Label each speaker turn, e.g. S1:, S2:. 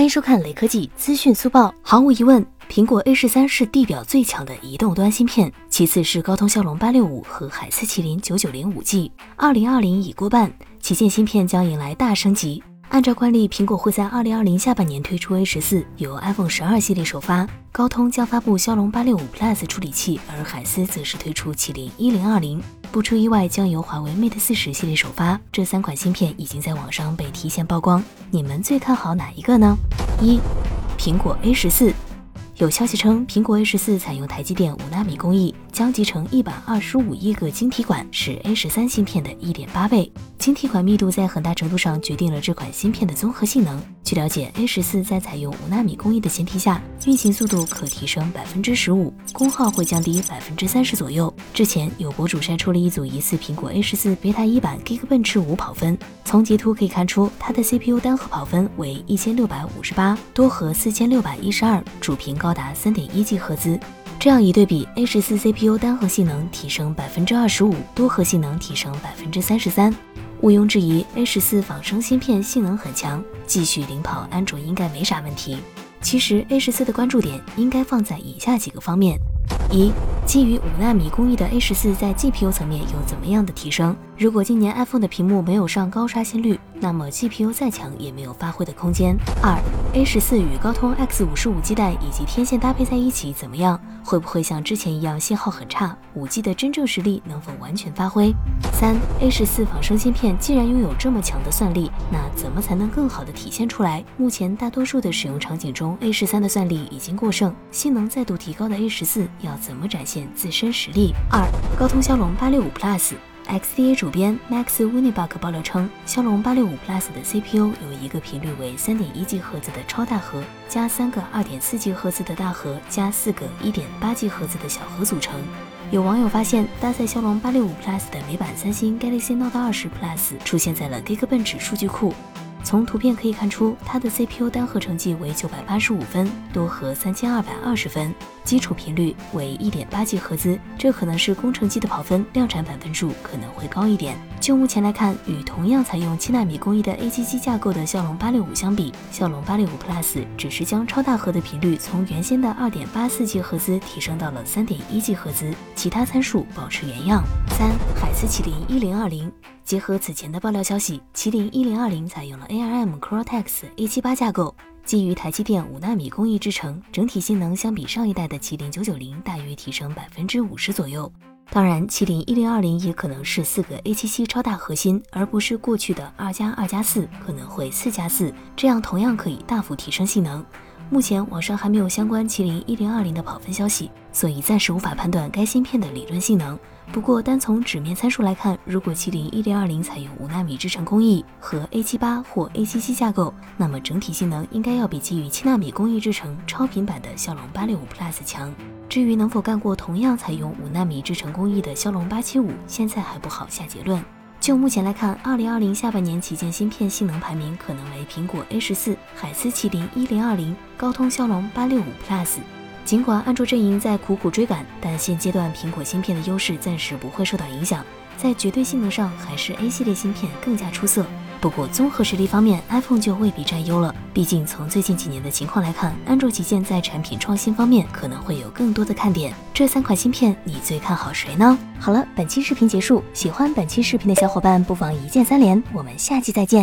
S1: 欢迎收看雷科技资讯速报。毫无疑问，苹果 A 十三是地表最强的移动端芯片，其次是高通骁龙八六五和海思麒麟九九零五 G。二零二零已过半，旗舰芯片将迎来大升级。按照惯例，苹果会在二零二零下半年推出 A 十四，由 iPhone 十二系列首发。高通将发布骁龙八六五 Plus 处理器，而海思则是推出麒麟一零二零。不出意外，将由华为 Mate 四十系列首发。这三款芯片已经在网上被提前曝光，你们最看好哪一个呢？一，苹果 A 十四。有消息称，苹果 A 十四采用台积电五纳米工艺，将集成一百二十五亿个晶体管，是 A 十三芯片的一点八倍。晶体管密度在很大程度上决定了这款芯片的综合性能。据了解，A 十四在采用五纳米工艺的前提下，运行速度可提升百分之十五，功耗会降低百分之三十左右。之前有博主晒出了一组疑似苹果 A 十四 beta 一版 Geekbench 五跑分，从截图可以看出，它的 CPU 单核跑分为一千六百五十八，多核四千六百一十二，主频高高达三点一 G 赫兹。这样一对比，A 十四 CPU 单核性能提升百分之二十五，多核性能提升百分之三十三。毋庸置疑，A 十四仿生芯片性能很强，继续领跑安卓应该没啥问题。其实 A 十四的关注点应该放在以下几个方面：一、基于五纳米工艺的 A 十四在 GPU 层面有怎么样的提升？如果今年 iPhone 的屏幕没有上高刷新率，那么 GPU 再强也没有发挥的空间。二，A 十四与高通 X 五十五基带以及天线搭配在一起怎么样？会不会像之前一样信号很差？五 G 的真正实力能否完全发挥？三，A 十四仿生芯片既然拥有这么强的算力，那怎么才能更好的体现出来？目前大多数的使用场景中，A 十三的算力已经过剩，性能再度提高的 A 十四要怎么展现自身实力？二，高通骁龙八六五 Plus。XDA 主编 Max w i n n i b u c k 爆料称，骁龙八六五 Plus 的 CPU 有一个频率为三点一 G 赫兹的超大核，加三个二点四 G 赫兹的大核，加四个一点八 G 赫兹的小核组成。有网友发现，搭载骁龙八六五 Plus 的美版三星 Galaxy Note 二十 Plus 出现在了 Geekbench 数据库。从图片可以看出，它的 CPU 单核成绩为九百八十五分，多核三千二百二十分，基础频率为一点八 G 赫兹，这可能是工程机的跑分，量产版分数可能会高一点。就目前来看，与同样采用七纳米工艺的 A7 架构的骁龙八六五相比，骁龙八六五 Plus 只是将超大核的频率从原先的二点八四 G 赫兹提升到了三点一 G 赫兹，其他参数保持原样。三，海思麒麟一零二零。结合此前的爆料消息，麒麟一零二零采用了 ARM Cortex A 七八架构，基于台积电五纳米工艺制成，整体性能相比上一代的麒麟九九零大约提升百分之五十左右。当然，麒麟一零二零也可能是四个 A 七七超大核心，而不是过去的二加二加四，可能会四加四，这样同样可以大幅提升性能。目前网上还没有相关麒麟一零二零的跑分消息，所以暂时无法判断该芯片的理论性能。不过，单从纸面参数来看，如果麒麟一零二零采用五纳米制程工艺和 A 七八或 A 七七架构，那么整体性能应该要比基于七纳米工艺制成超频版的骁龙八六五 Plus 强。至于能否干过同样采用五纳米制程工艺的骁龙八七五，现在还不好下结论。就目前来看，二零二零下半年旗舰芯片性能排名可能为苹果 A 十四、海思麒麟一零二零、高通骁龙八六五 Plus。尽管安卓阵营在苦苦追赶，但现阶段苹果芯片的优势暂时不会受到影响。在绝对性能上，还是 A 系列芯片更加出色。不过综合实力方面，iPhone 就未必占优了。毕竟从最近几年的情况来看，安卓旗舰在产品创新方面可能会有更多的看点。这三款芯片，你最看好谁呢？好了，本期视频结束。喜欢本期视频的小伙伴，不妨一键三连。我们下期再见。